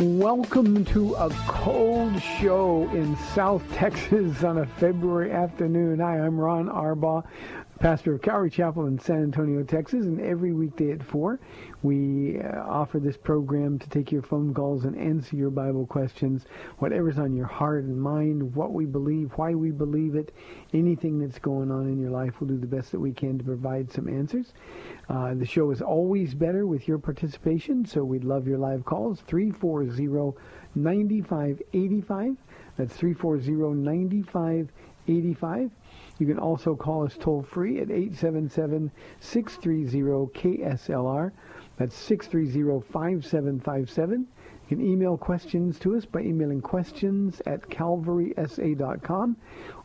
Welcome to a cold show in South Texas on a February afternoon. Hi, I'm Ron Arbaugh, pastor of Calvary Chapel in San Antonio, Texas, and every weekday at 4, we uh, offer this program to take your phone calls and answer your Bible questions, whatever's on your heart and mind, what we believe, why we believe it, anything that's going on in your life. We'll do the best that we can to provide some answers. Uh, the show is always better with your participation, so we'd love your live calls, 340-9585. That's 340-9585. You can also call us toll free at 877-630-KSLR. That's 630-5757. You can email questions to us by emailing questions at calvarysa.com.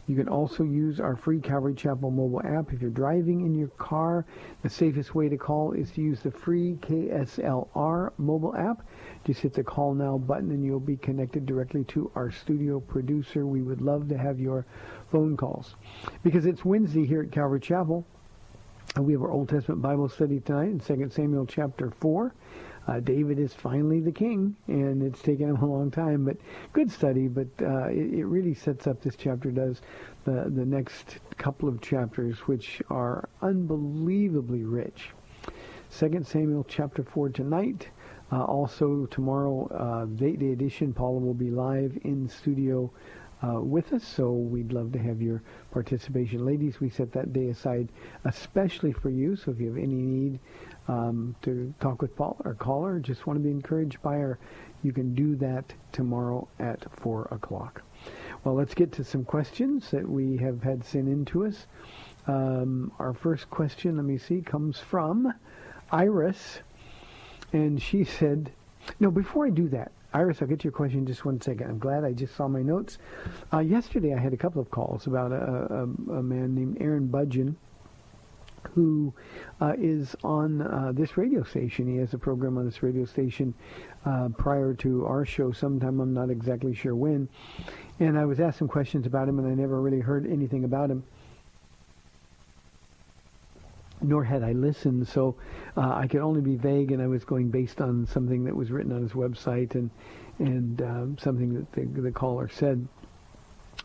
You can also use our free Calvary Chapel mobile app. If you're driving in your car, the safest way to call is to use the free KSLR mobile app. Just hit the call now button and you'll be connected directly to our studio producer. We would love to have your phone calls. Because it's Wednesday here at Calvary Chapel, and we have our Old Testament Bible study tonight in 2 Samuel chapter 4. Uh, David is finally the king, and it's taken him a long time, but good study. But uh, it, it really sets up this chapter does the the next couple of chapters, which are unbelievably rich. 2 Samuel chapter 4 tonight. Uh, also tomorrow, uh, Date Day edition. Paula will be live in studio uh, with us, so we'd love to have your participation. Ladies, we set that day aside especially for you, so if you have any need um, to talk with Paul or call her, just want to be encouraged by her, you can do that tomorrow at 4 o'clock. Well, let's get to some questions that we have had sent in to us. Um, our first question, let me see, comes from Iris, and she said, no, before I do that, Iris, I'll get to your question in just one second. I'm glad I just saw my notes. Uh, yesterday I had a couple of calls about a, a, a man named Aaron Budjen who uh, is on uh, this radio station. He has a program on this radio station uh, prior to our show sometime. I'm not exactly sure when. And I was asked some questions about him, and I never really heard anything about him. Nor had I listened, so uh, I could only be vague, and I was going based on something that was written on his website and and um, something that the, the caller said.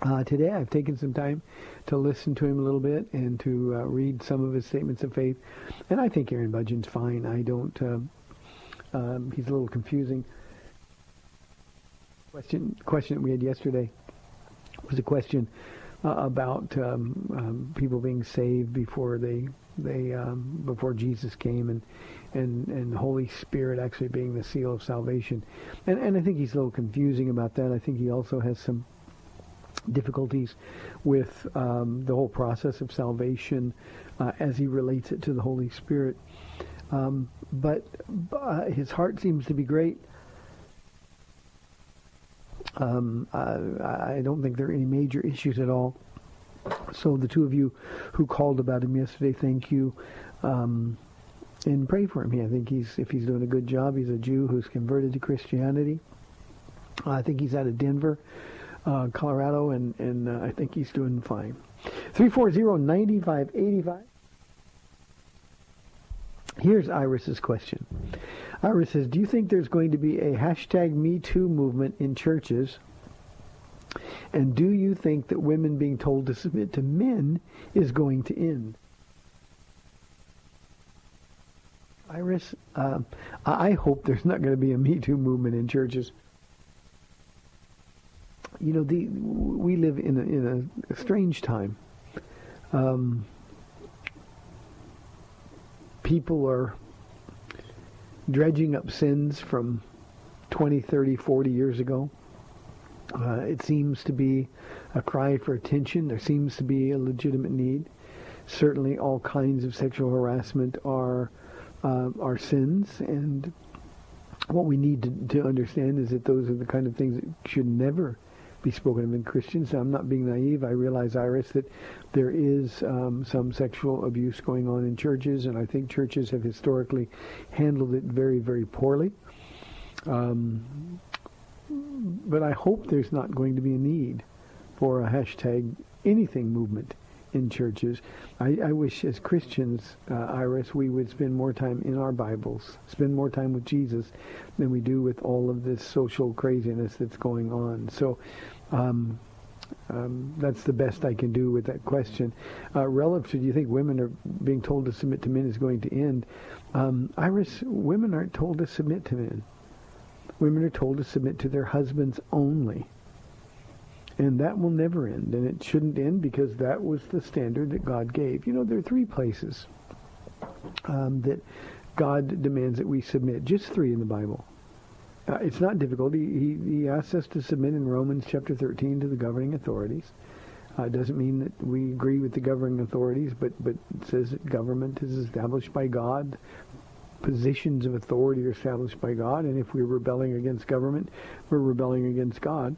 Uh, today I've taken some time to listen to him a little bit and to uh, read some of his statements of faith. And I think Aaron Budjen's fine. I don't, uh, um, he's a little confusing. Question, question that we had yesterday was a question uh, about um, um, people being saved before they, they, um, before Jesus came and, and, and the Holy Spirit actually being the seal of salvation. And, and I think he's a little confusing about that. I think he also has some difficulties with um, the whole process of salvation uh, as he relates it to the Holy Spirit. Um, but uh, his heart seems to be great. Um, I, I don't think there are any major issues at all. So the two of you who called about him yesterday, thank you. Um, and pray for him. Yeah, I think he's if he's doing a good job. He's a Jew who's converted to Christianity I think he's out of Denver, uh, Colorado, and, and uh, I think he's doing fine. 340-9585. Here's Iris's question. Iris says, do you think there's going to be a hashtag Me Too movement in churches? And do you think that women being told to submit to men is going to end? Iris, uh, I hope there's not going to be a Me Too movement in churches. You know, the, we live in a, in a strange time. Um, people are dredging up sins from 20, 30, 40 years ago. Uh, it seems to be a cry for attention. There seems to be a legitimate need. Certainly, all kinds of sexual harassment are uh, are sins, and what we need to, to understand is that those are the kind of things that should never be spoken of in Christians. I'm not being naive. I realize, Iris, that there is um, some sexual abuse going on in churches, and I think churches have historically handled it very, very poorly. Um, but I hope there's not going to be a need for a hashtag anything movement in churches. I, I wish as Christians, uh, Iris, we would spend more time in our Bibles, spend more time with Jesus than we do with all of this social craziness that's going on. So um, um, that's the best I can do with that question. Uh, relative to do you think women are being told to submit to men is going to end? Um, Iris, women aren't told to submit to men. Women are told to submit to their husbands only. And that will never end, and it shouldn't end because that was the standard that God gave. You know, there are three places um, that God demands that we submit. Just three in the Bible. Uh, it's not difficult. He, he, he asks us to submit in Romans chapter 13 to the governing authorities. Uh, it doesn't mean that we agree with the governing authorities, but, but it says that government is established by God. Positions of authority are established by God, and if we're rebelling against government, we're rebelling against God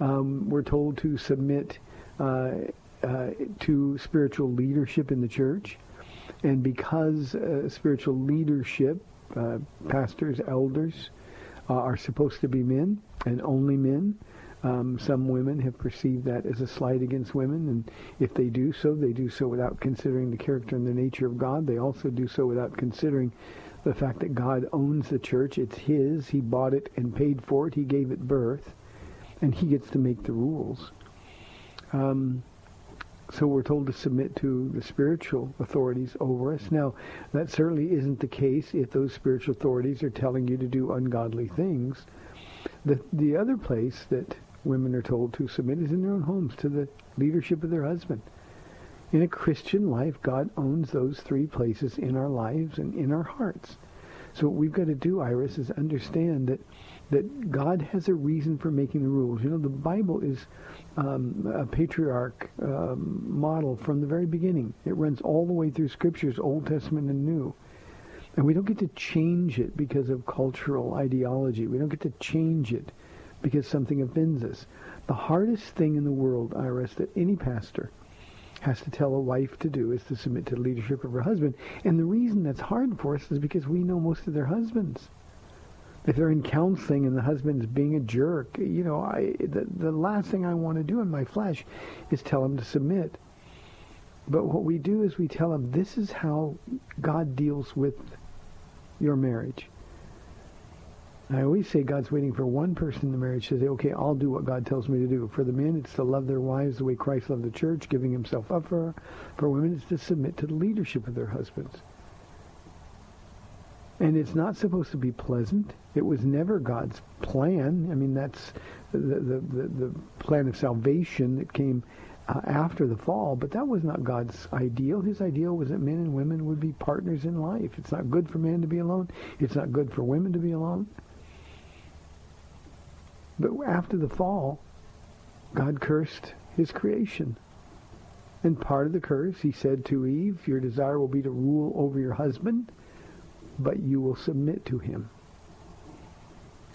um, we're told to submit uh, uh, to spiritual leadership in the church. And because uh, spiritual leadership, uh, pastors, elders, uh, are supposed to be men and only men, um, some women have perceived that as a slight against women, and if they do so, they do so without considering the character and the nature of God. They also do so without considering the fact that God owns the church. It's His. He bought it and paid for it. He gave it birth and he gets to make the rules. Um, so we're told to submit to the spiritual authorities over us. Now, that certainly isn't the case if those spiritual authorities are telling you to do ungodly things. The the other place that women are told to submit is in their own homes to the leadership of their husband. In a Christian life, God owns those three places in our lives and in our hearts. So what we've got to do, Iris, is understand that that God has a reason for making the rules. You know, the Bible is um, a patriarch um, model from the very beginning. It runs all the way through Scriptures, Old Testament and New. And we don't get to change it because of cultural ideology. We don't get to change it because something offends us. The hardest thing in the world, Iris, that any pastor has to tell a wife to do is to submit to the leadership of her husband. And the reason that's hard for us is because we know most of their husbands if they're in counseling and the husband's being a jerk, you know, I the, the last thing I want to do in my flesh is tell him to submit. But what we do is we tell him this is how God deals with your marriage. I always say God's waiting for one person in the marriage to say, okay, I'll do what God tells me to do. For the men, it's to love their wives the way Christ loved the church, giving himself up for her. For women, it's to submit to the leadership of their husbands. And it's not supposed to be pleasant. It was never God's plan. I mean, that's the, the, the, the plan of salvation that came uh, after the fall, but that was not God's ideal. His ideal was that men and women would be partners in life. It's not good for men to be alone. It's not good for women to be alone. But after the fall, God cursed his creation. And part of the curse, he said to Eve, your desire will be to rule over your husband but you will submit to him.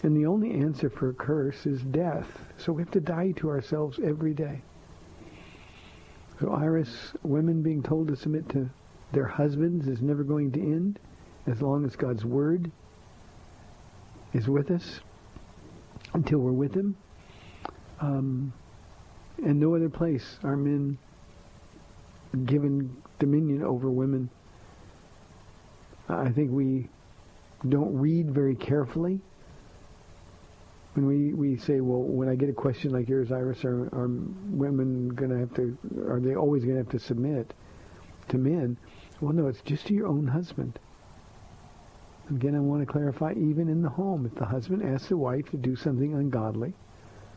And the only answer for a curse is death. So we have to die to ourselves every day. So Iris, women being told to submit to their husbands is never going to end as long as God's word is with us. Until we're with him. Um, and no other place are men given dominion over women. I think we don't read very carefully. When we, we say, well, when I get a question like yours, Iris, are, are women going to have to, are they always going to have to submit to men? Well, no, it's just to your own husband. Again, I want to clarify, even in the home, if the husband asks the wife to do something ungodly,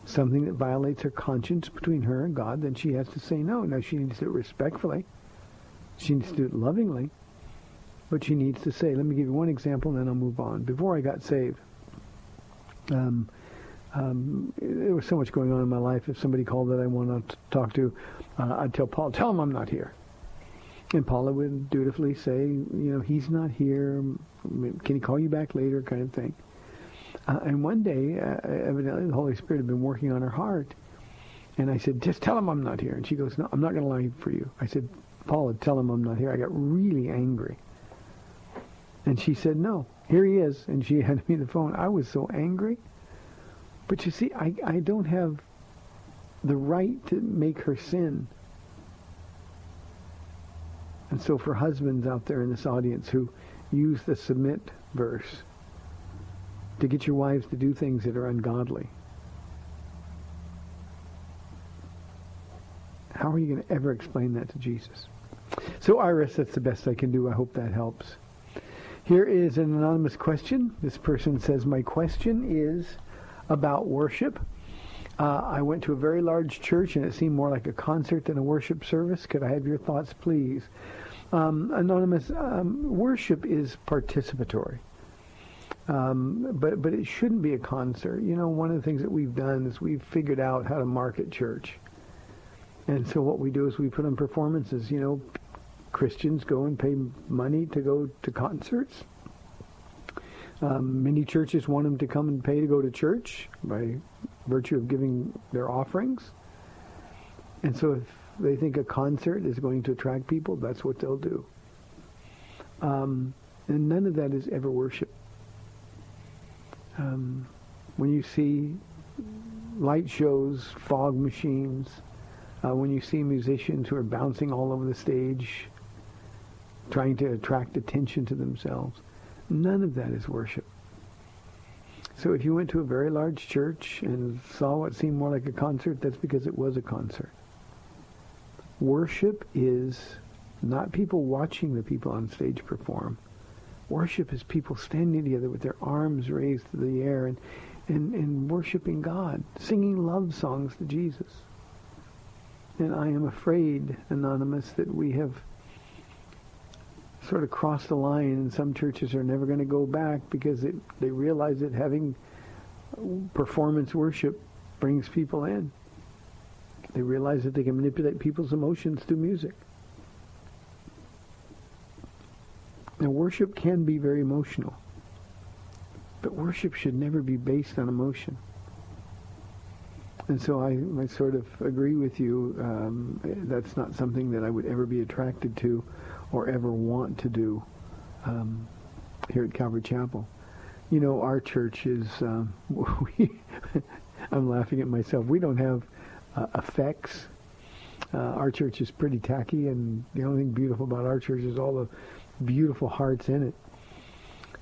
something that violates her conscience between her and God, then she has to say no. Now, she needs to do it respectfully. She needs to do it lovingly. But she needs to say, let me give you one example, and then I'll move on. Before I got saved, um, um, there was so much going on in my life. If somebody called that I wanted to talk to, uh, I'd tell Paul, tell him I'm not here. And Paula would dutifully say, you know, he's not here. Can he call you back later, kind of thing. Uh, and one day, uh, evidently, the Holy Spirit had been working on her heart. And I said, just tell him I'm not here. And she goes, no, I'm not going to lie for you. I said, Paula, tell him I'm not here. I got really angry. And she said, no, here he is. And she handed me the phone. I was so angry. But you see, I, I don't have the right to make her sin. And so for husbands out there in this audience who use the submit verse to get your wives to do things that are ungodly, how are you going to ever explain that to Jesus? So Iris, that's the best I can do. I hope that helps. Here is an anonymous question. This person says, my question is about worship. Uh, I went to a very large church and it seemed more like a concert than a worship service. Could I have your thoughts, please? Um, anonymous, um, worship is participatory. Um, but but it shouldn't be a concert. You know, one of the things that we've done is we've figured out how to market church. And so what we do is we put on performances. You know, Christians go and pay money to go to concerts. Um, many churches want them to come and pay to go to church by virtue of giving their offerings. And so if they think a concert is going to attract people, that's what they'll do. Um, and none of that is ever worship. Um, when you see light shows, fog machines, uh, when you see musicians who are bouncing all over the stage, trying to attract attention to themselves, none of that is worship. So if you went to a very large church and saw what seemed more like a concert, that's because it was a concert. Worship is not people watching the people on stage perform. Worship is people standing together with their arms raised to the air and, and, and worshiping God, singing love songs to Jesus. And I am afraid, Anonymous, that we have sort of crossed the line and some churches are never going to go back because it, they realize that having performance worship brings people in. They realize that they can manipulate people's emotions through music. Now, worship can be very emotional, but worship should never be based on emotion. And so I, I sort of agree with you. Um, that's not something that I would ever be attracted to or ever want to do um, here at Calvary Chapel. You know, our church is, um, we, I'm laughing at myself. We don't have uh, effects. Uh, our church is pretty tacky, and the only thing beautiful about our church is all the beautiful hearts in it.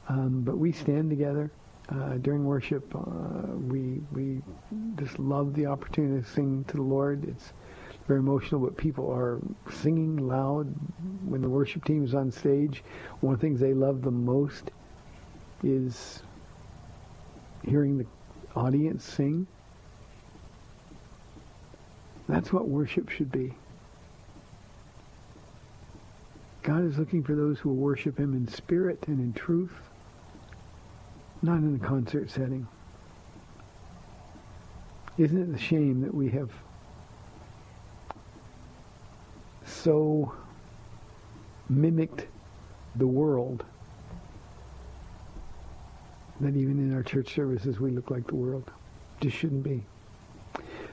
Um, but we stand together uh, during worship. Uh, we we just love the opportunity to sing to the Lord. It's very emotional, but people are singing loud when the worship team is on stage. One of the things they love the most is hearing the audience sing. That's what worship should be. God is looking for those who will worship him in spirit and in truth, not in a concert setting. Isn't it a shame that we have so mimicked the world that even in our church services we look like the world? Just shouldn't be.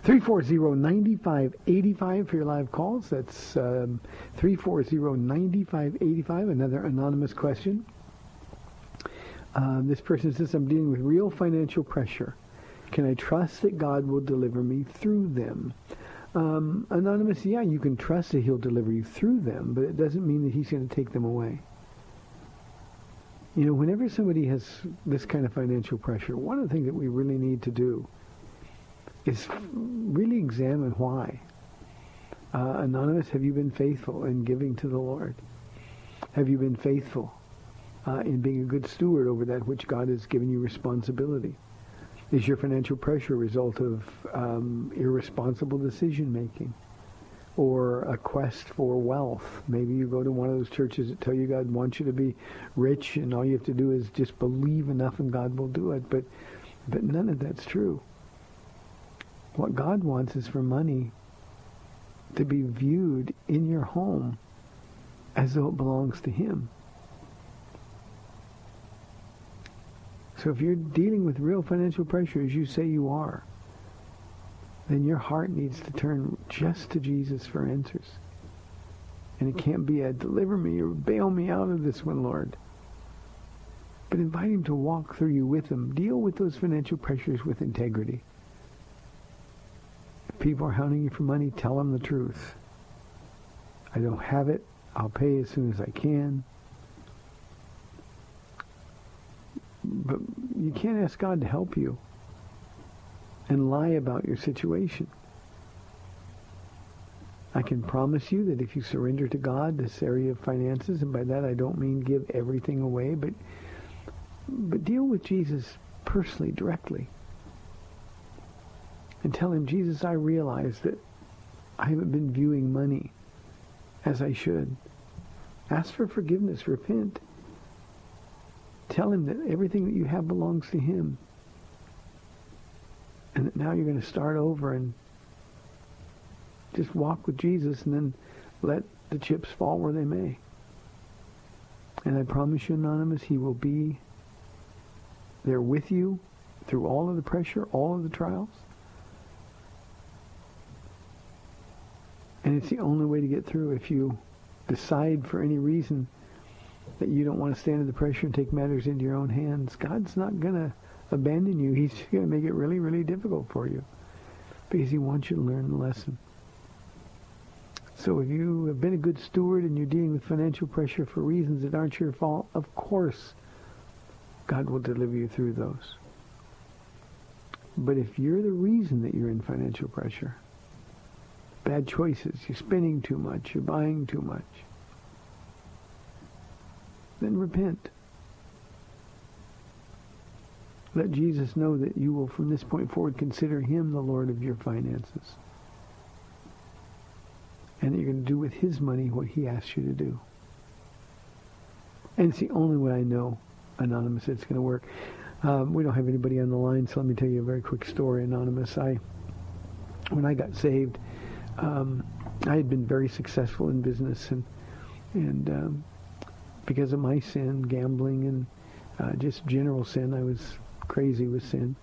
340-9585 for your live calls. That's um, 340-9585, another anonymous question. Uh, this person says, I'm dealing with real financial pressure. Can I trust that God will deliver me through them? Um, anonymous, yeah, you can trust that he'll deliver you through them, but it doesn't mean that he's going to take them away. You know, whenever somebody has this kind of financial pressure, one of the things that we really need to do is really examine why. Uh, anonymous, have you been faithful in giving to the Lord? Have you been faithful uh, in being a good steward over that which God has given you responsibility? Is your financial pressure a result of um, irresponsible decision making? Or a quest for wealth. Maybe you go to one of those churches that tell you God wants you to be rich and all you have to do is just believe enough and God will do it. But, but none of that's true. What God wants is for money to be viewed in your home as though it belongs to him. So if you're dealing with real financial pressure, as you say you are, then your heart needs to turn just to Jesus for answers. And it can't be a deliver me or bail me out of this one, Lord. But invite him to walk through you with him. Deal with those financial pressures with integrity. If people are hounding you for money, tell them the truth. I don't have it. I'll pay as soon as I can. But you can't ask God to help you and lie about your situation. I can promise you that if you surrender to God this area of finances, and by that I don't mean give everything away, but but deal with Jesus personally, directly. And tell him, Jesus, I realize that I haven't been viewing money as I should. Ask for forgiveness, repent. Tell him that everything that you have belongs to him. And that now you're going to start over and just walk with Jesus and then let the chips fall where they may. And I promise you, Anonymous, he will be there with you through all of the pressure, all of the trials. And it's the only way to get through if you decide for any reason that you don't want to stand under the pressure and take matters into your own hands. God's not going to abandon you. He's going to make it really, really difficult for you because he wants you to learn the lesson. So if you have been a good steward and you're dealing with financial pressure for reasons that aren't your fault, of course God will deliver you through those. But if you're the reason that you're in financial pressure, bad choices, you're spending too much, you're buying too much, then repent. Let Jesus know that you will, from this point forward, consider him the Lord of your finances. And that you're going to do with his money what he asks you to do. And it's the only way I know, Anonymous, it's going to work. Um, we don't have anybody on the line, so let me tell you a very quick story, Anonymous. I, when I got saved, um, I had been very successful in business, and and um, because of my sin, gambling, and uh, just general sin, I was crazy with sin.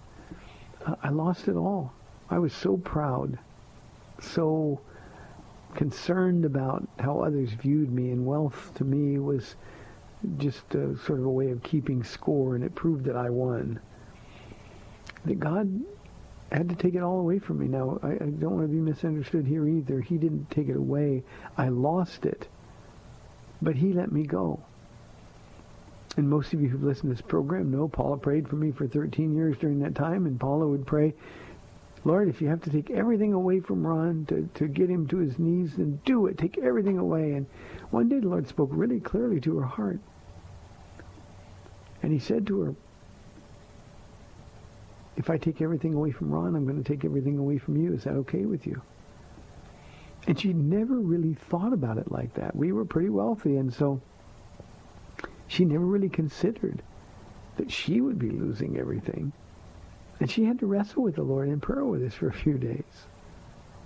Uh, I lost it all. I was so proud, so concerned about how others viewed me, and wealth to me was just a, sort of a way of keeping score, and it proved that I won. That God had to take it all away from me. Now, I, I don't want to be misunderstood here either. He didn't take it away. I lost it. But he let me go. And most of you who've listened to this program know Paula prayed for me for 13 years during that time, and Paula would pray, Lord, if you have to take everything away from Ron to, to get him to his knees, then do it. Take everything away. And one day the Lord spoke really clearly to her heart. And he said to her, if I take everything away from Ron, I'm going to take everything away from you. Is that okay with you? And she never really thought about it like that. We were pretty wealthy, and so she never really considered that she would be losing everything. And she had to wrestle with the Lord in prayer with us for a few days.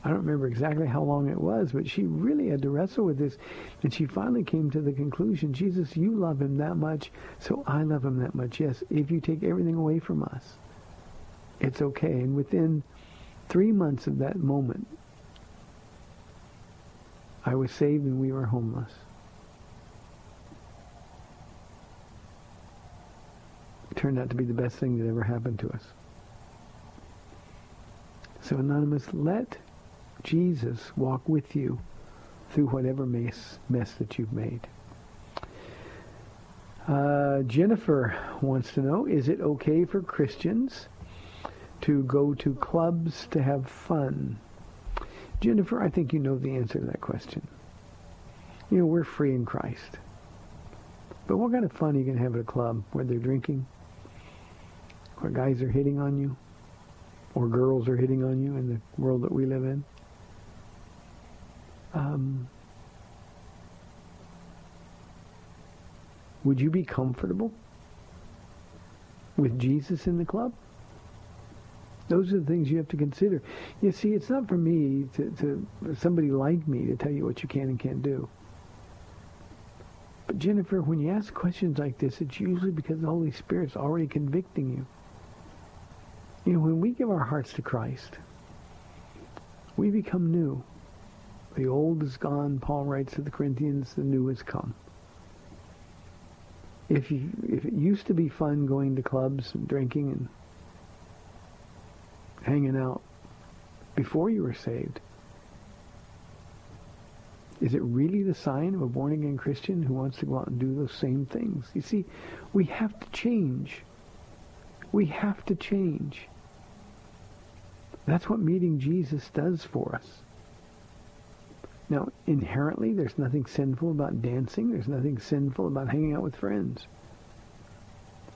I don't remember exactly how long it was, but she really had to wrestle with this. And she finally came to the conclusion, Jesus, you love him that much, so I love him that much. Yes, if you take everything away from us, it's okay. And within three months of that moment, I was saved and we were homeless. Turned out to be the best thing that ever happened to us. So Anonymous, let Jesus walk with you through whatever mess, mess that you've made. Uh, Jennifer wants to know, is it okay for Christians to go to clubs to have fun? Jennifer, I think you know the answer to that question. You know, we're free in Christ. But what kind of fun are you going to have at a club where they're drinking? Where guys are hitting on you? Or girls are hitting on you in the world that we live in? Um, would you be comfortable with Jesus in the club? Those are the things you have to consider. You see, it's not for me to, to somebody like me to tell you what you can and can't do. But Jennifer, when you ask questions like this, it's usually because the Holy Spirit's already convicting you. You know, when we give our hearts to Christ, we become new. The old is gone, Paul writes to the Corinthians, the new has come. If you if it used to be fun going to clubs and drinking and hanging out before you were saved, is it really the sign of a born-again Christian who wants to go out and do those same things? You see, we have to change. We have to change. That's what meeting Jesus does for us. Now, inherently, there's nothing sinful about dancing. There's nothing sinful about hanging out with friends.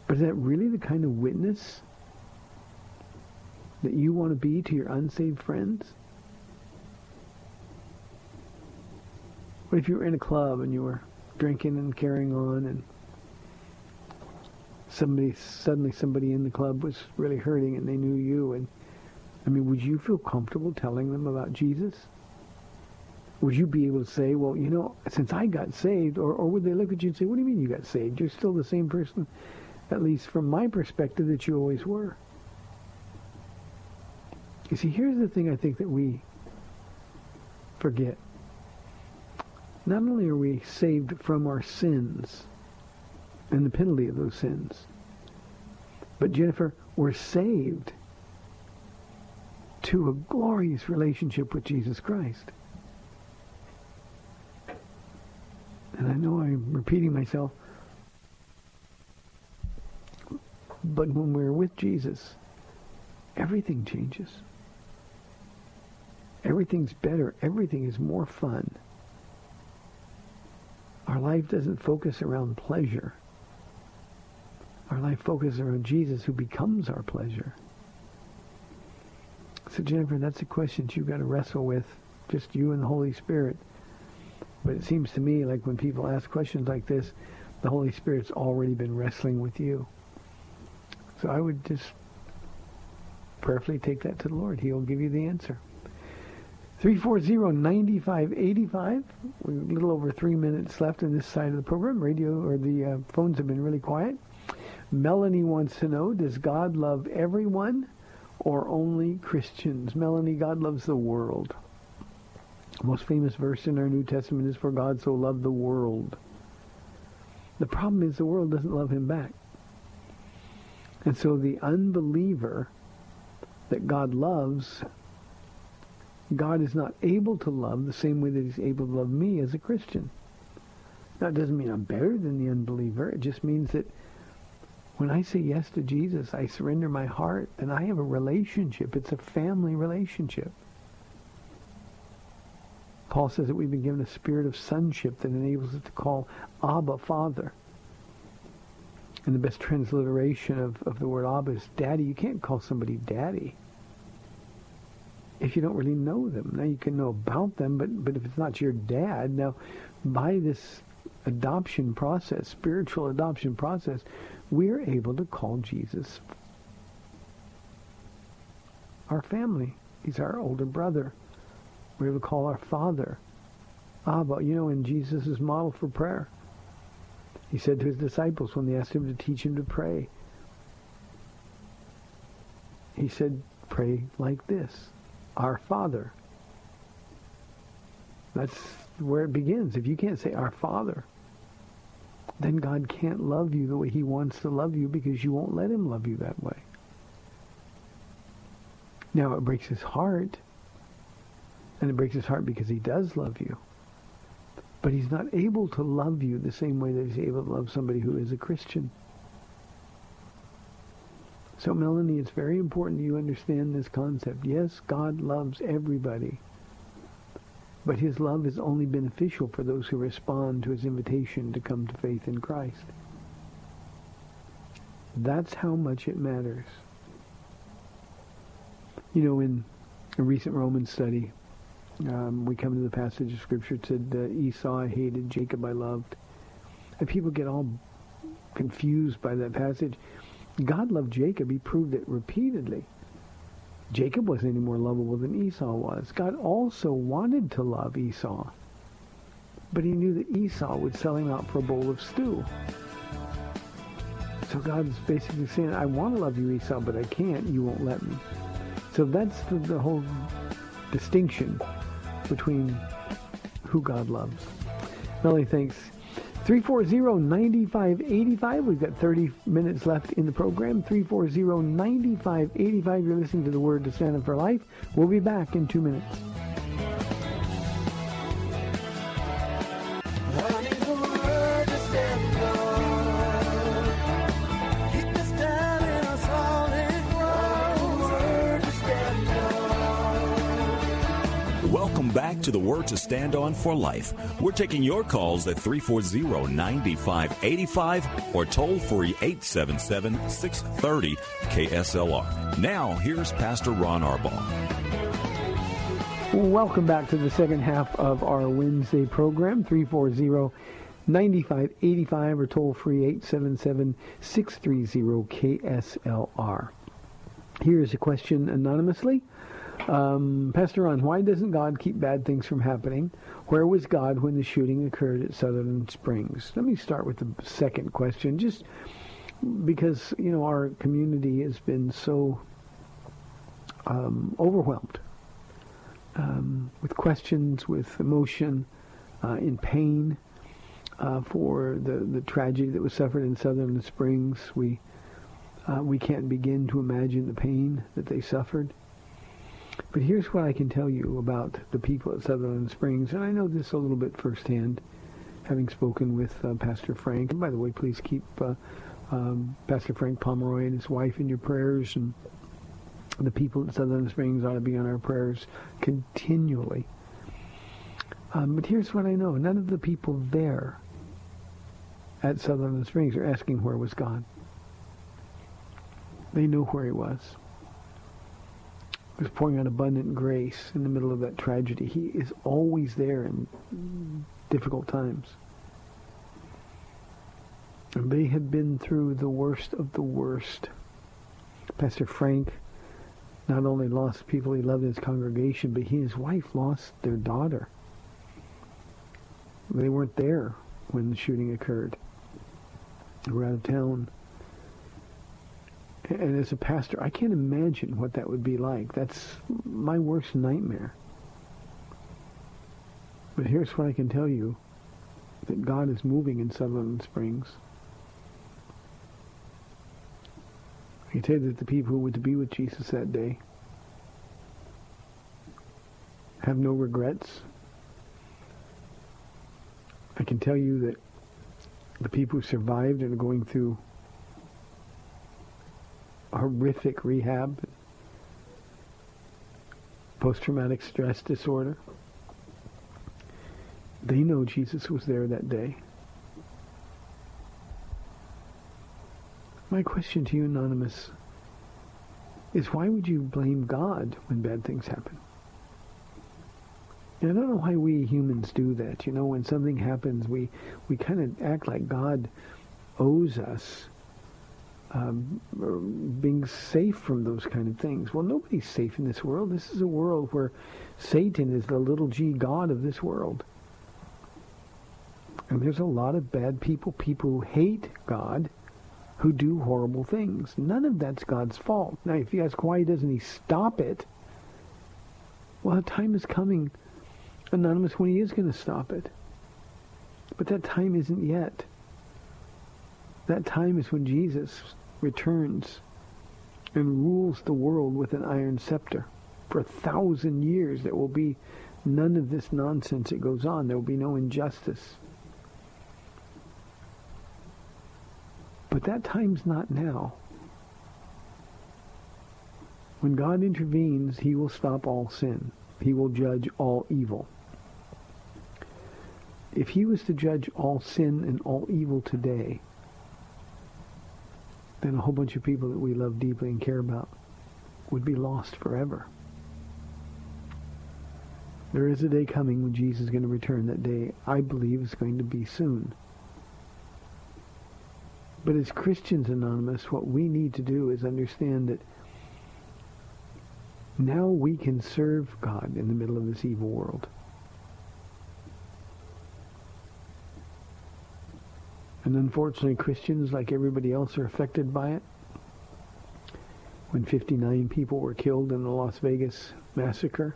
But is that really the kind of witness that you want to be to your unsaved friends? What if you were in a club and you were drinking and carrying on and somebody suddenly somebody in the club was really hurting and they knew you and I mean would you feel comfortable telling them about Jesus? Would you be able to say, well, you know, since I got saved, or, or would they look at you and say, what do you mean you got saved? You're still the same person, at least from my perspective, that you always were. You see, here's the thing I think that we forget. Not only are we saved from our sins and the penalty of those sins, but Jennifer, we're saved to a glorious relationship with Jesus Christ. And I know I'm repeating myself, but when we're with Jesus, everything changes. Everything's better. Everything is more fun. Our life doesn't focus around pleasure. Our life focuses around Jesus who becomes our pleasure. So Jennifer, that's a question that you've got to wrestle with, just you and the Holy Spirit. But it seems to me like when people ask questions like this, the Holy Spirit's already been wrestling with you. So I would just prayerfully take that to the Lord. He'll give you the answer. 340-9585. We're a little over three minutes left in this side of the program. Radio or the uh, phones have been really quiet. Melanie wants to know, does God love everyone or only Christians? Melanie, God loves the world. The most famous verse in our New Testament is, for God so loved the world. The problem is the world doesn't love him back. And so the unbeliever that God loves God is not able to love the same way that he's able to love me as a Christian. That doesn't mean I'm better than the unbeliever. It just means that when I say yes to Jesus, I surrender my heart, and I have a relationship. It's a family relationship. Paul says that we've been given a spirit of sonship that enables us to call Abba Father. And the best transliteration of, of the word Abba is daddy. You can't call somebody daddy if you don't really know them. Now you can know about them, but but if it's not your dad, now by this adoption process, spiritual adoption process, we're able to call Jesus our family. He's our older brother. We're able to call our father Abba. You know, in Jesus' model for prayer, he said to his disciples when they asked him to teach him to pray, he said, pray like this our Father. That's where it begins. If you can't say our Father, then God can't love you the way he wants to love you because you won't let him love you that way. Now, it breaks his heart, and it breaks his heart because he does love you. But he's not able to love you the same way that he's able to love somebody who is a Christian. So, Melanie, it's very important that you understand this concept. Yes, God loves everybody. But his love is only beneficial for those who respond to his invitation to come to faith in Christ. That's how much it matters. You know, in a recent Roman study, um, we come to the passage of Scripture that said, Esau I hated, Jacob I loved. And people get all confused by that passage. God loved Jacob. He proved it repeatedly. Jacob wasn't any more lovable than Esau was. God also wanted to love Esau. But he knew that Esau would sell him out for a bowl of stew. So God's basically saying, I want to love you, Esau, but I can't. You won't let me. So that's the, the whole distinction between who God loves. Melly, thanks. 340-9585. We've got 30 minutes left in the program. 340-9585. You're listening to the Word to Stand Up for Life. We'll be back in two minutes. To the Word to Stand On for Life. We're taking your calls at 340-9585 or toll free 877-630 KSLR. Now, here's Pastor Ron Arbaugh. Welcome back to the second half of our Wednesday program, 340-9585 or toll free 877-630-KSLR. Here's a question anonymously. Um, Pastor Ron, why doesn't God keep bad things from happening? Where was God when the shooting occurred at Sutherland Springs? Let me start with the second question, just because, you know, our community has been so um, overwhelmed um, with questions, with emotion, uh, in pain uh, for the, the tragedy that was suffered in Sutherland Springs. We uh, we can't begin to imagine the pain that they suffered. But here's what I can tell you about the people at Sutherland Springs, and I know this a little bit firsthand, having spoken with uh, Pastor Frank. And by the way, please keep uh, um, Pastor Frank Pomeroy and his wife in your prayers, and the people at Sutherland Springs ought to be on our prayers continually. Um, but here's what I know. None of the people there at Sutherland Springs are asking where was God. They knew where he was. Was pouring out abundant grace in the middle of that tragedy. He is always there in difficult times. And they had been through the worst of the worst. Pastor Frank not only lost people he loved in his congregation, but he and his wife lost their daughter. They weren't there when the shooting occurred. They were out of town. And as a pastor, I can't imagine what that would be like. That's my worst nightmare. But here's what I can tell you, that God is moving in Sutherland Springs. I can tell you that the people who went to be with Jesus that day have no regrets. I can tell you that the people who survived and are going through horrific rehab, post-traumatic stress disorder, they know Jesus was there that day. My question to you, Anonymous, is why would you blame God when bad things happen? And I don't know why we humans do that. You know, when something happens, we, we kind of act like God owes us um, being safe from those kind of things. Well, nobody's safe in this world. This is a world where Satan is the little g god of this world. And there's a lot of bad people, people who hate God, who do horrible things. None of that's God's fault. Now, if you ask why doesn't he stop it, well, the time is coming, Anonymous, when he is going to stop it. But that time isn't yet. That time is when Jesus returns and rules the world with an iron scepter. For a thousand years there will be none of this nonsense that goes on. There will be no injustice. But that time's not now. When God intervenes, he will stop all sin. He will judge all evil. If he was to judge all sin and all evil today, then a whole bunch of people that we love deeply and care about would be lost forever. There is a day coming when Jesus is going to return. That day, I believe, is going to be soon. But as Christians Anonymous, what we need to do is understand that now we can serve God in the middle of this evil world. And unfortunately, Christians, like everybody else, are affected by it. When 59 people were killed in the Las Vegas massacre,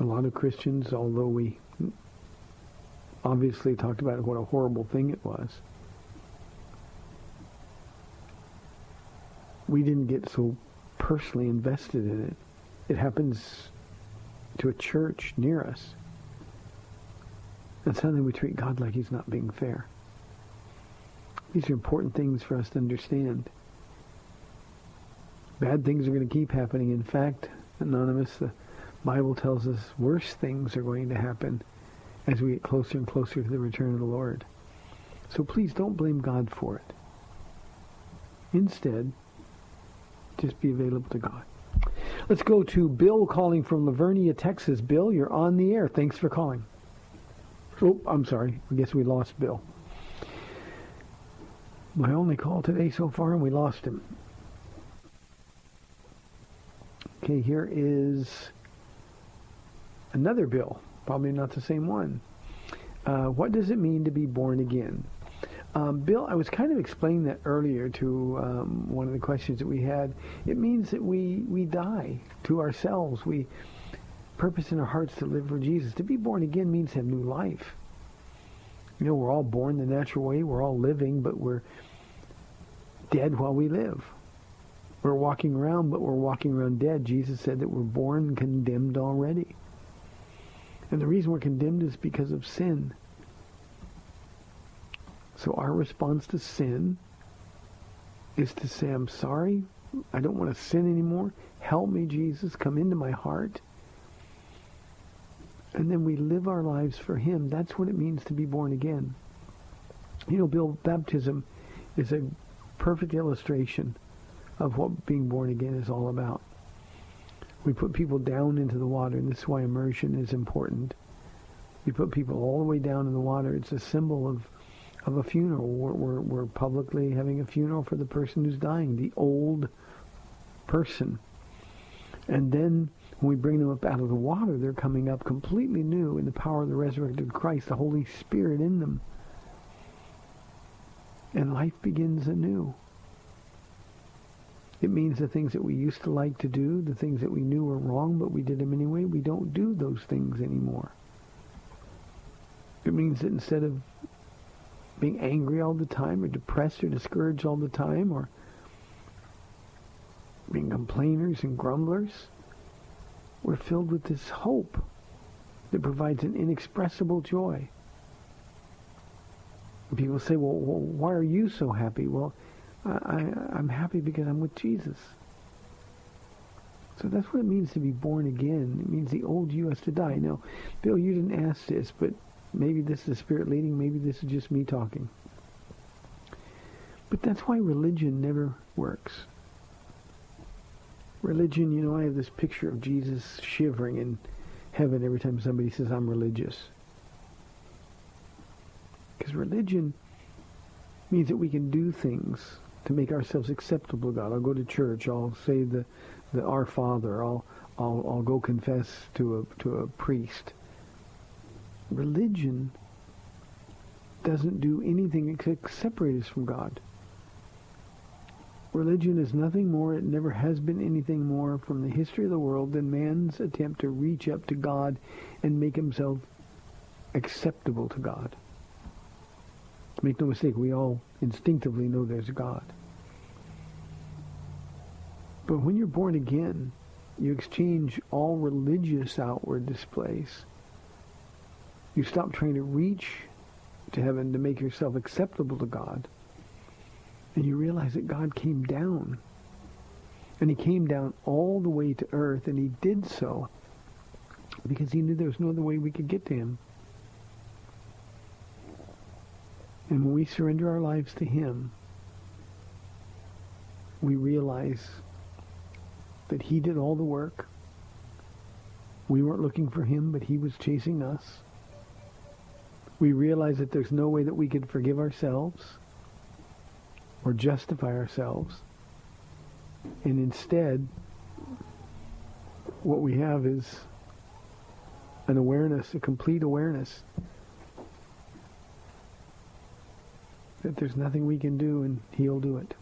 a lot of Christians, although we obviously talked about what a horrible thing it was, we didn't get so personally invested in it. It happens to a church near us. And suddenly we treat God like he's not being fair. These are important things for us to understand. Bad things are going to keep happening. In fact, Anonymous, the Bible tells us worse things are going to happen as we get closer and closer to the return of the Lord. So please don't blame God for it. Instead, just be available to God. Let's go to Bill calling from La Vernia, Texas. Bill, you're on the air. Thanks for calling. Oh, I'm sorry. I guess we lost Bill. My only call today so far, and we lost him. Okay, here is another Bill. Probably not the same one. Uh, what does it mean to be born again? Um, Bill, I was kind of explaining that earlier to um, one of the questions that we had. It means that we, we die to ourselves. We purpose in our hearts to live for Jesus. To be born again means have new life. You know, we're all born the natural way. We're all living, but we're dead while we live. We're walking around, but we're walking around dead. Jesus said that we're born condemned already. And the reason we're condemned is because of sin. So our response to sin is to say, I'm sorry. I don't want to sin anymore. Help me, Jesus. Come into my heart. And then we live our lives for him. That's what it means to be born again. You know, Bill, baptism is a perfect illustration of what being born again is all about. We put people down into the water, and this is why immersion is important. We put people all the way down in the water. It's a symbol of of a funeral. We're, we're, we're publicly having a funeral for the person who's dying, the old person. And then when we bring them up out of the water, they're coming up completely new in the power of the resurrected Christ, the Holy Spirit in them. And life begins anew. It means the things that we used to like to do, the things that we knew were wrong, but we did them anyway, we don't do those things anymore. It means that instead of being angry all the time or depressed or discouraged all the time or being complainers and grumblers. We're filled with this hope that provides an inexpressible joy. People say, well, well why are you so happy? Well, I, I'm happy because I'm with Jesus. So that's what it means to be born again. It means the old you has to die. Now, Bill, you didn't ask this, but Maybe this is the Spirit leading. Maybe this is just me talking. But that's why religion never works. Religion, you know, I have this picture of Jesus shivering in heaven every time somebody says, I'm religious. Because religion means that we can do things to make ourselves acceptable to God. I'll go to church. I'll say the, the Our Father. I'll, I'll, I'll go confess to a, to a priest religion doesn't do anything except separate us from God. Religion is nothing more, it never has been anything more from the history of the world than man's attempt to reach up to God and make himself acceptable to God. Make no mistake, we all instinctively know there's a God. But when you're born again, you exchange all religious outward displays. You stop trying to reach to heaven to make yourself acceptable to God. And you realize that God came down. And he came down all the way to earth, and he did so because he knew there was no other way we could get to him. And when we surrender our lives to him, we realize that he did all the work. We weren't looking for him, but he was chasing us. We realize that there's no way that we could forgive ourselves or justify ourselves. And instead, what we have is an awareness, a complete awareness that there's nothing we can do and he'll do it.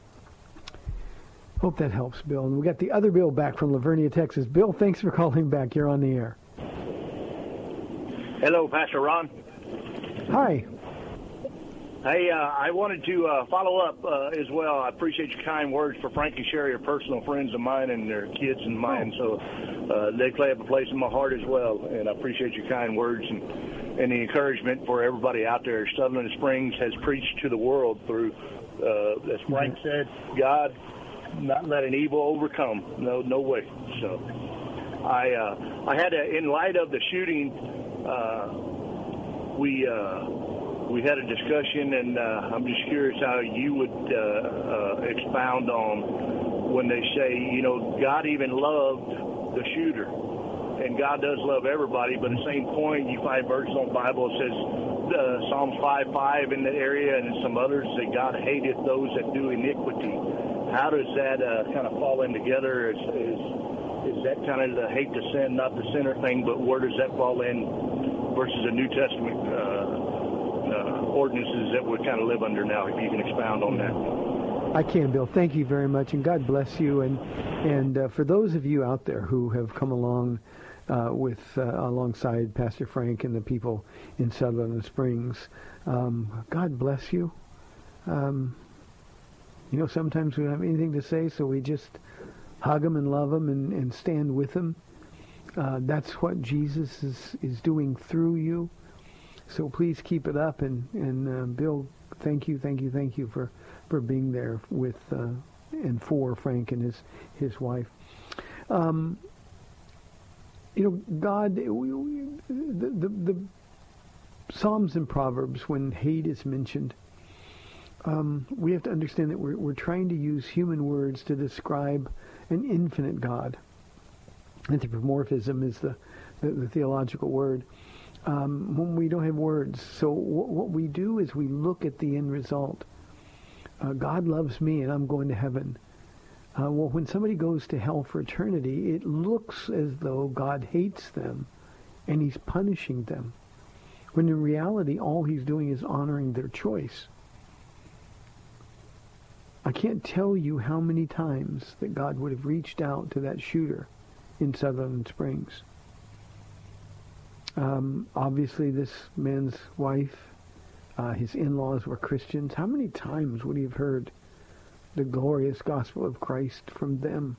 Hope that helps, Bill. And we got the other Bill back from La Vernia, Texas. Bill, thanks for calling back. You're on the air. Hello, Pastor Ron. Hi. Hey, uh, I wanted to uh, follow up uh, as well. I appreciate your kind words for Frank and Sherri are personal friends of mine and their kids and mine, so uh, they play up a place in my heart as well. And I appreciate your kind words and, and the encouragement for everybody out there. Sutherland Springs has preached to the world through, uh, as Frank said, God not letting evil overcome. No, no way. So, I uh, I had a, in light of the shooting, uh, we. Uh, we had a discussion, and uh, I'm just curious how you would uh, uh, expound on when they say, you know, God even loved the shooter, and God does love everybody. But at the same point, you find verses on the Bible that says uh, Psalms 5:5 in that area, and some others that God hateth those that do iniquity. How does that uh, kind of fall in together? Is, is is that kind of the hate to sin, not the sinner thing? But where does that fall in versus a New Testament? Uh, ordinances that we kind of live under now. If you can expound on that. I can, Bill. Thank you very much, and God bless you. And and uh, for those of you out there who have come along uh, with uh, alongside Pastor Frank and the people in Sutherland Springs, um, God bless you. Um, you know, sometimes we don't have anything to say, so we just hug them and love them and, and stand with them. Uh, that's what Jesus is, is doing through you. So please keep it up. And, and uh, Bill, thank you, thank you, thank you for, for being there with uh, and for Frank and his, his wife. Um, you know, God, we, we, the, the, the Psalms and Proverbs, when hate is mentioned, um, we have to understand that we're, we're trying to use human words to describe an infinite God. Anthropomorphism is the, the, the theological word um, when we don't have words. So w- what we do is we look at the end result. Uh, God loves me and I'm going to heaven. Uh, well, when somebody goes to hell for eternity, it looks as though God hates them and he's punishing them. When in reality, all he's doing is honoring their choice. I can't tell you how many times that God would have reached out to that shooter in Sutherland Springs um, obviously, this man's wife, uh, his in-laws were Christians. How many times would he have heard the glorious gospel of Christ from them?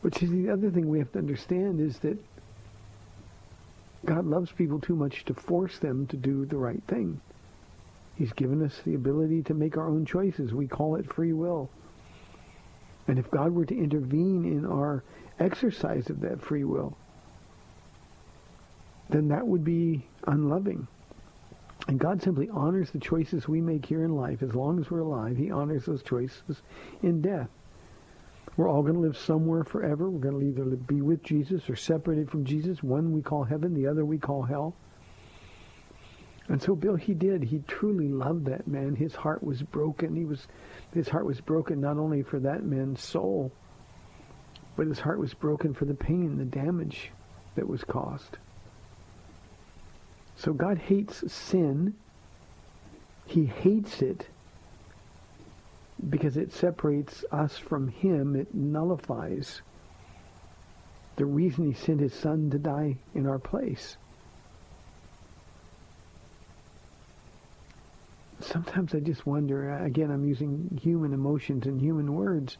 Which is the other thing we have to understand is that God loves people too much to force them to do the right thing. He's given us the ability to make our own choices. We call it free will. And if God were to intervene in our exercise of that free will, then that would be unloving. And God simply honors the choices we make here in life. As long as we're alive, he honors those choices in death. We're all going to live somewhere forever. We're going to either be with Jesus or separated from Jesus. One we call heaven, the other we call hell. And so Bill, he did. He truly loved that man. His heart was broken. He was, his heart was broken not only for that man's soul, but his heart was broken for the pain, the damage that was caused. So God hates sin. He hates it because it separates us from him. It nullifies the reason he sent his son to die in our place. sometimes I just wonder, again, I'm using human emotions and human words,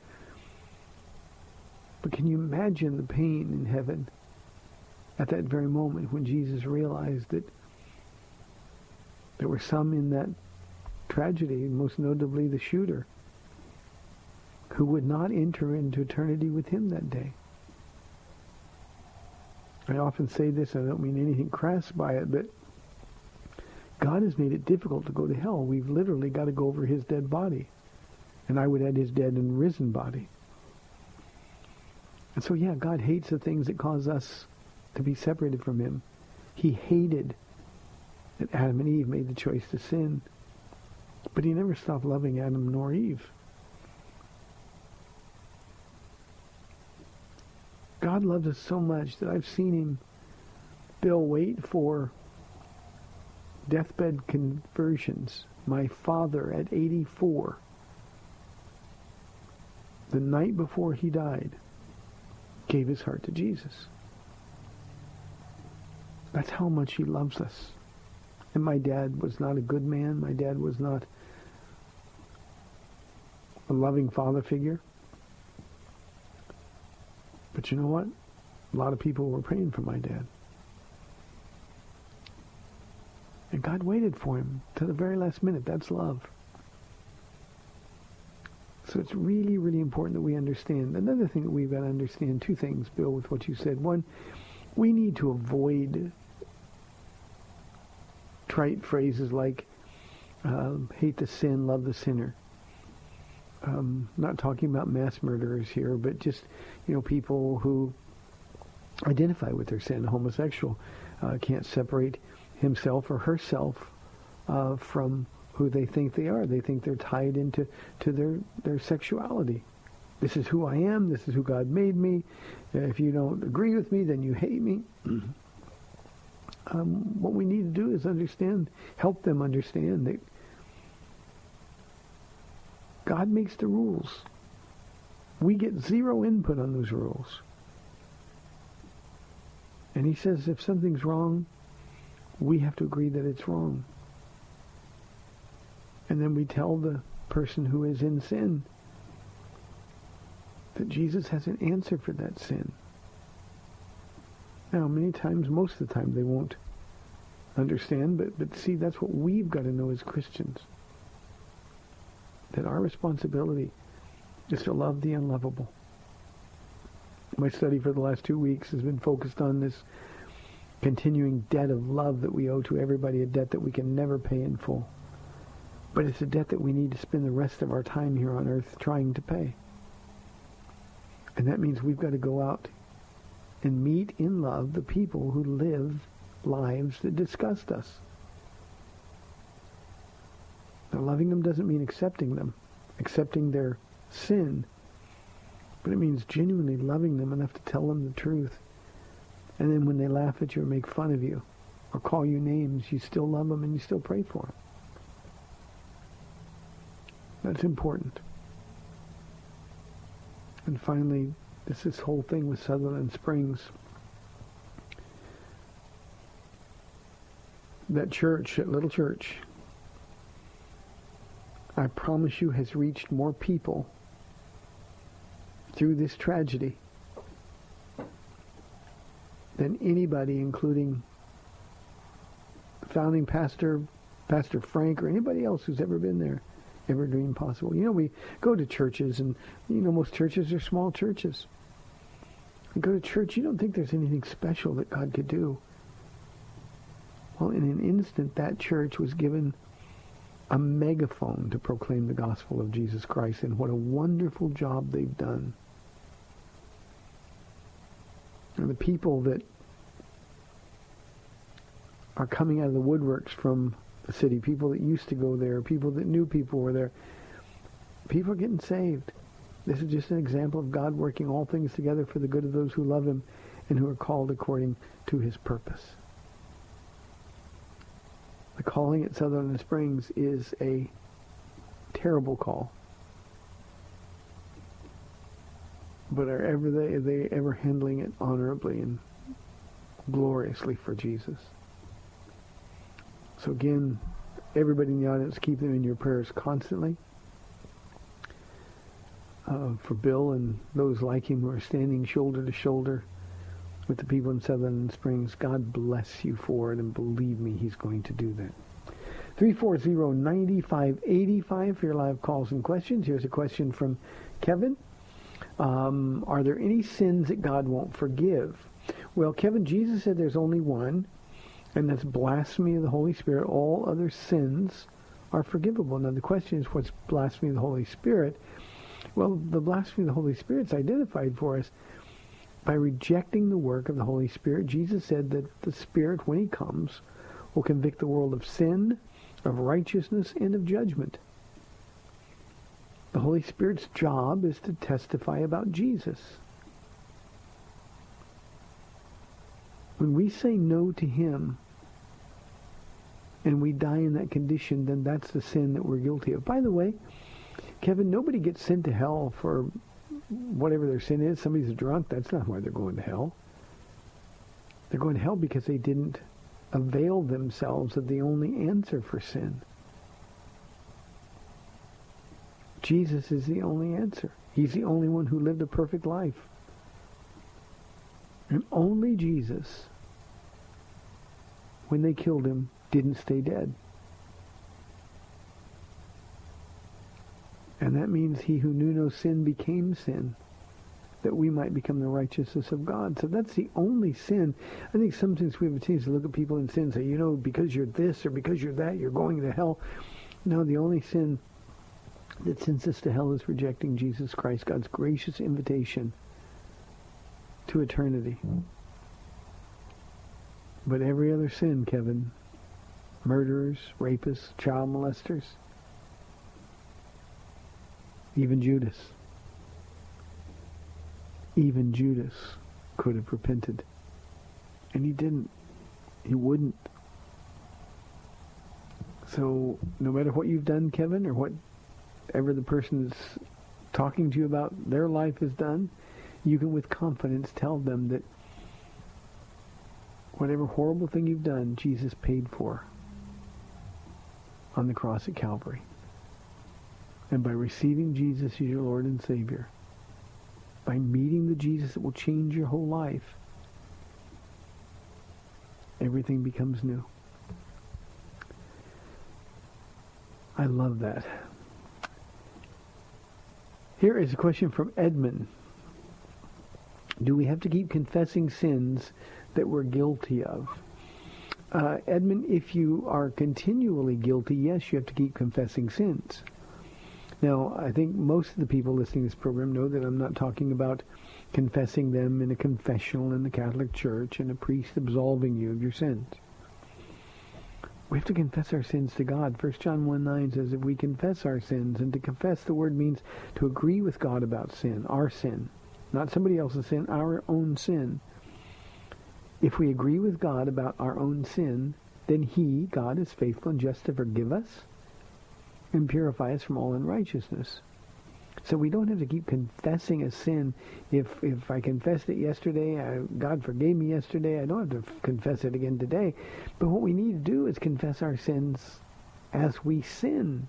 but can you imagine the pain in heaven at that very moment when Jesus realized that there were some in that tragedy, most notably the shooter, who would not enter into eternity with him that day. I often say this, I don't mean anything crass by it, but God has made it difficult to go to hell. We've literally got to go over his dead body. And I would add his dead and risen body. And so, yeah, God hates the things that cause us to be separated from him. He hated that Adam and Eve made the choice to sin. But he never stopped loving Adam nor Eve. God loves us so much that I've seen him, Bill, wait for deathbed conversions. My father at 84, the night before he died, gave his heart to Jesus. That's how much he loves us. And my dad was not a good man. My dad was not a loving father figure. But you know what? A lot of people were praying for my dad. And God waited for him to the very last minute. That's love. So it's really, really important that we understand. Another thing that we've got to understand, two things, Bill, with what you said. One, we need to avoid trite phrases like um, hate the sin, love the sinner. Um, not talking about mass murderers here, but just, you know, people who identify with their sin, homosexual, uh, can't separate himself or herself uh, from who they think they are. They think they're tied into to their, their sexuality. This is who I am. This is who God made me. If you don't agree with me, then you hate me. Um, what we need to do is understand, help them understand that God makes the rules. We get zero input on those rules. And he says if something's wrong, we have to agree that it's wrong. And then we tell the person who is in sin that Jesus has an answer for that sin. Now, many times, most of the time, they won't understand, but, but see, that's what we've got to know as Christians. That our responsibility is to love the unlovable. My study for the last two weeks has been focused on this continuing debt of love that we owe to everybody, a debt that we can never pay in full. But it's a debt that we need to spend the rest of our time here on earth trying to pay. And that means we've got to go out and meet in love the people who live lives that disgust us. Now, loving them doesn't mean accepting them, accepting their sin, but it means genuinely loving them enough to tell them the truth. And then when they laugh at you or make fun of you or call you names, you still love them and you still pray for them. That's important. And finally, this this whole thing with Sutherland Springs. That church, that little church, I promise you has reached more people through this tragedy than anybody, including founding pastor, Pastor Frank, or anybody else who's ever been there, ever dreamed possible. You know, we go to churches, and you know most churches are small churches. You go to church, you don't think there's anything special that God could do. Well, in an instant, that church was given a megaphone to proclaim the gospel of Jesus Christ, and what a wonderful job they've done. And the people that are coming out of the woodworks from the city, people that used to go there, people that knew people were there, people are getting saved. This is just an example of God working all things together for the good of those who love him and who are called according to his purpose. The calling at Sutherland Springs is a terrible call. But are ever they, are they ever handling it honorably and gloriously for Jesus? So again, everybody in the audience, keep them in your prayers constantly. Uh, for Bill and those like him who are standing shoulder to shoulder with the people in Sutherland Springs, God bless you for it, and believe me, he's going to do that. 340-9585 for your live calls and questions. Here's a question from Kevin. Um, are there any sins that God won't forgive? Well, Kevin, Jesus said there's only one, and that's blasphemy of the Holy Spirit. All other sins are forgivable. Now, the question is, what's blasphemy of the Holy Spirit? Well, the blasphemy of the Holy Spirit is identified for us by rejecting the work of the Holy Spirit. Jesus said that the Spirit, when he comes, will convict the world of sin, of righteousness, and of judgment. The Holy Spirit's job is to testify about Jesus. When we say no to him and we die in that condition, then that's the sin that we're guilty of. By the way, Kevin, nobody gets sent to hell for whatever their sin is. Somebody's drunk. That's not why they're going to hell. They're going to hell because they didn't avail themselves of the only answer for sin. Jesus is the only answer. He's the only one who lived a perfect life. And only Jesus, when they killed him, didn't stay dead. And that means he who knew no sin became sin, that we might become the righteousness of God. So that's the only sin. I think sometimes we have a tendency to look at people in sin and say, you know, because you're this or because you're that, you're going to hell. No, the only sin that sends us to hell is rejecting Jesus Christ, God's gracious invitation to eternity. But every other sin, Kevin, murderers, rapists, child molesters, even Judas, even Judas could have repented. And he didn't. He wouldn't. So no matter what you've done, Kevin, or whatever the person is talking to you about their life has done, you can with confidence tell them that whatever horrible thing you've done, Jesus paid for on the cross at Calvary. And by receiving Jesus as your Lord and Savior, by meeting the Jesus that will change your whole life, everything becomes new. I love that. Here is a question from Edmund. Do we have to keep confessing sins that we're guilty of? Uh, Edmund, if you are continually guilty, yes, you have to keep confessing sins. Now, I think most of the people listening to this program know that I'm not talking about confessing them in a confessional in the Catholic Church and a priest absolving you of your sins. We have to confess our sins to God. 1 John 1 9 says if we confess our sins, and to confess the word means to agree with God about sin, our sin, not somebody else's sin, our own sin. If we agree with God about our own sin, then he, God, is faithful and just to forgive us and purify us from all unrighteousness. So we don't have to keep confessing a sin. If if I confessed it yesterday, I, God forgave me yesterday. I don't have to confess it again today. But what we need to do is confess our sins as we sin.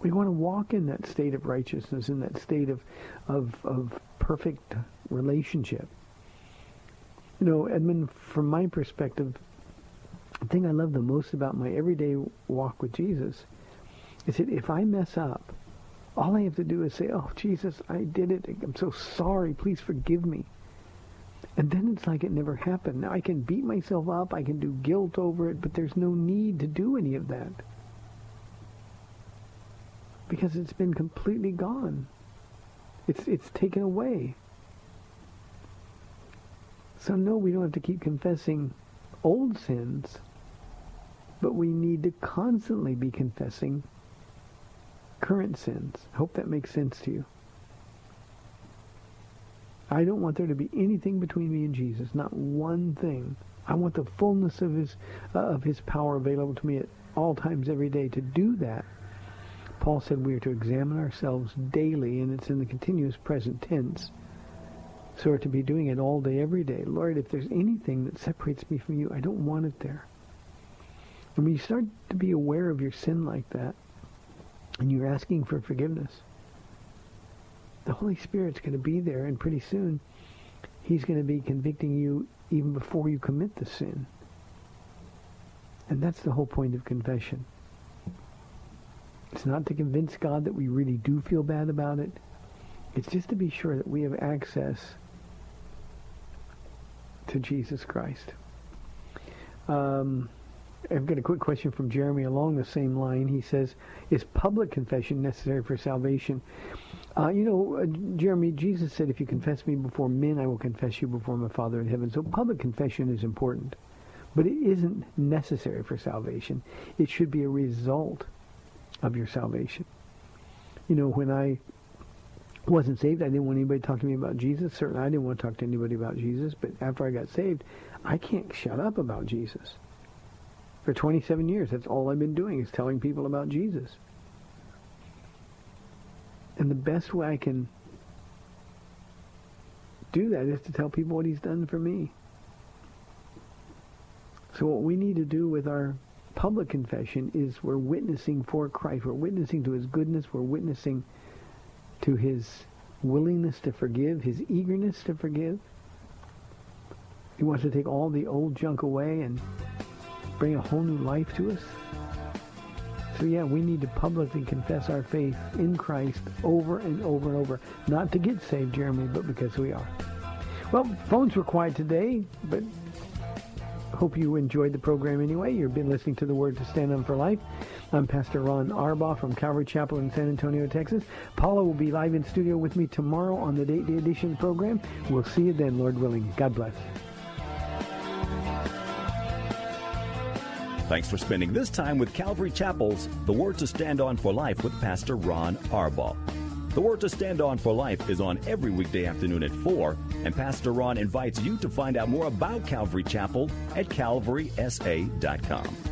We want to walk in that state of righteousness, in that state of of, of perfect relationship. You know, Edmund, from my perspective, the thing I love the most about my everyday walk with Jesus is that if I mess up, all I have to do is say, oh, Jesus, I did it. I'm so sorry. Please forgive me. And then it's like it never happened. Now I can beat myself up. I can do guilt over it, but there's no need to do any of that. Because it's been completely gone. It's, it's taken away. So no, we don't have to keep confessing old sins, but we need to constantly be confessing current sins. I hope that makes sense to you. I don't want there to be anything between me and Jesus, not one thing. I want the fullness of his uh, of his power available to me at all times every day. To do that, Paul said we are to examine ourselves daily, and it's in the continuous present tense. So we're to be doing it all day, every day. Lord, if there's anything that separates me from you, I don't want it there. When you start to be aware of your sin like that, and you're asking for forgiveness, the Holy Spirit's going to be there, and pretty soon, He's going to be convicting you even before you commit the sin. And that's the whole point of confession. It's not to convince God that we really do feel bad about it. It's just to be sure that we have access to Jesus Christ. Um, I've got a quick question from Jeremy along the same line. He says, is public confession necessary for salvation? Uh, you know, uh, Jeremy, Jesus said, if you confess me before men, I will confess you before my Father in heaven. So public confession is important. But it isn't necessary for salvation. It should be a result of your salvation. You know, when I wasn't saved, I didn't want anybody to talk to me about Jesus. Certainly I didn't want to talk to anybody about Jesus. But after I got saved, I can't shut up about Jesus. For 27 years, that's all I've been doing is telling people about Jesus. And the best way I can do that is to tell people what he's done for me. So what we need to do with our public confession is we're witnessing for Christ. We're witnessing to his goodness. We're witnessing to his willingness to forgive, his eagerness to forgive. He wants to take all the old junk away and bring a whole new life to us. So yeah, we need to publicly confess our faith in Christ over and over and over. Not to get saved, Jeremy, but because we are. Well, phones were quiet today, but hope you enjoyed the program anyway. You've been listening to the Word to Stand On for Life. I'm Pastor Ron Arbaugh from Calvary Chapel in San Antonio, Texas. Paula will be live in studio with me tomorrow on the Date Day edition program. We'll see you then, Lord willing. God bless. Thanks for spending this time with Calvary Chapel's The Word to Stand On for Life with Pastor Ron Arbaugh. The Word to Stand On for Life is on every weekday afternoon at 4, and Pastor Ron invites you to find out more about Calvary Chapel at calvarysa.com.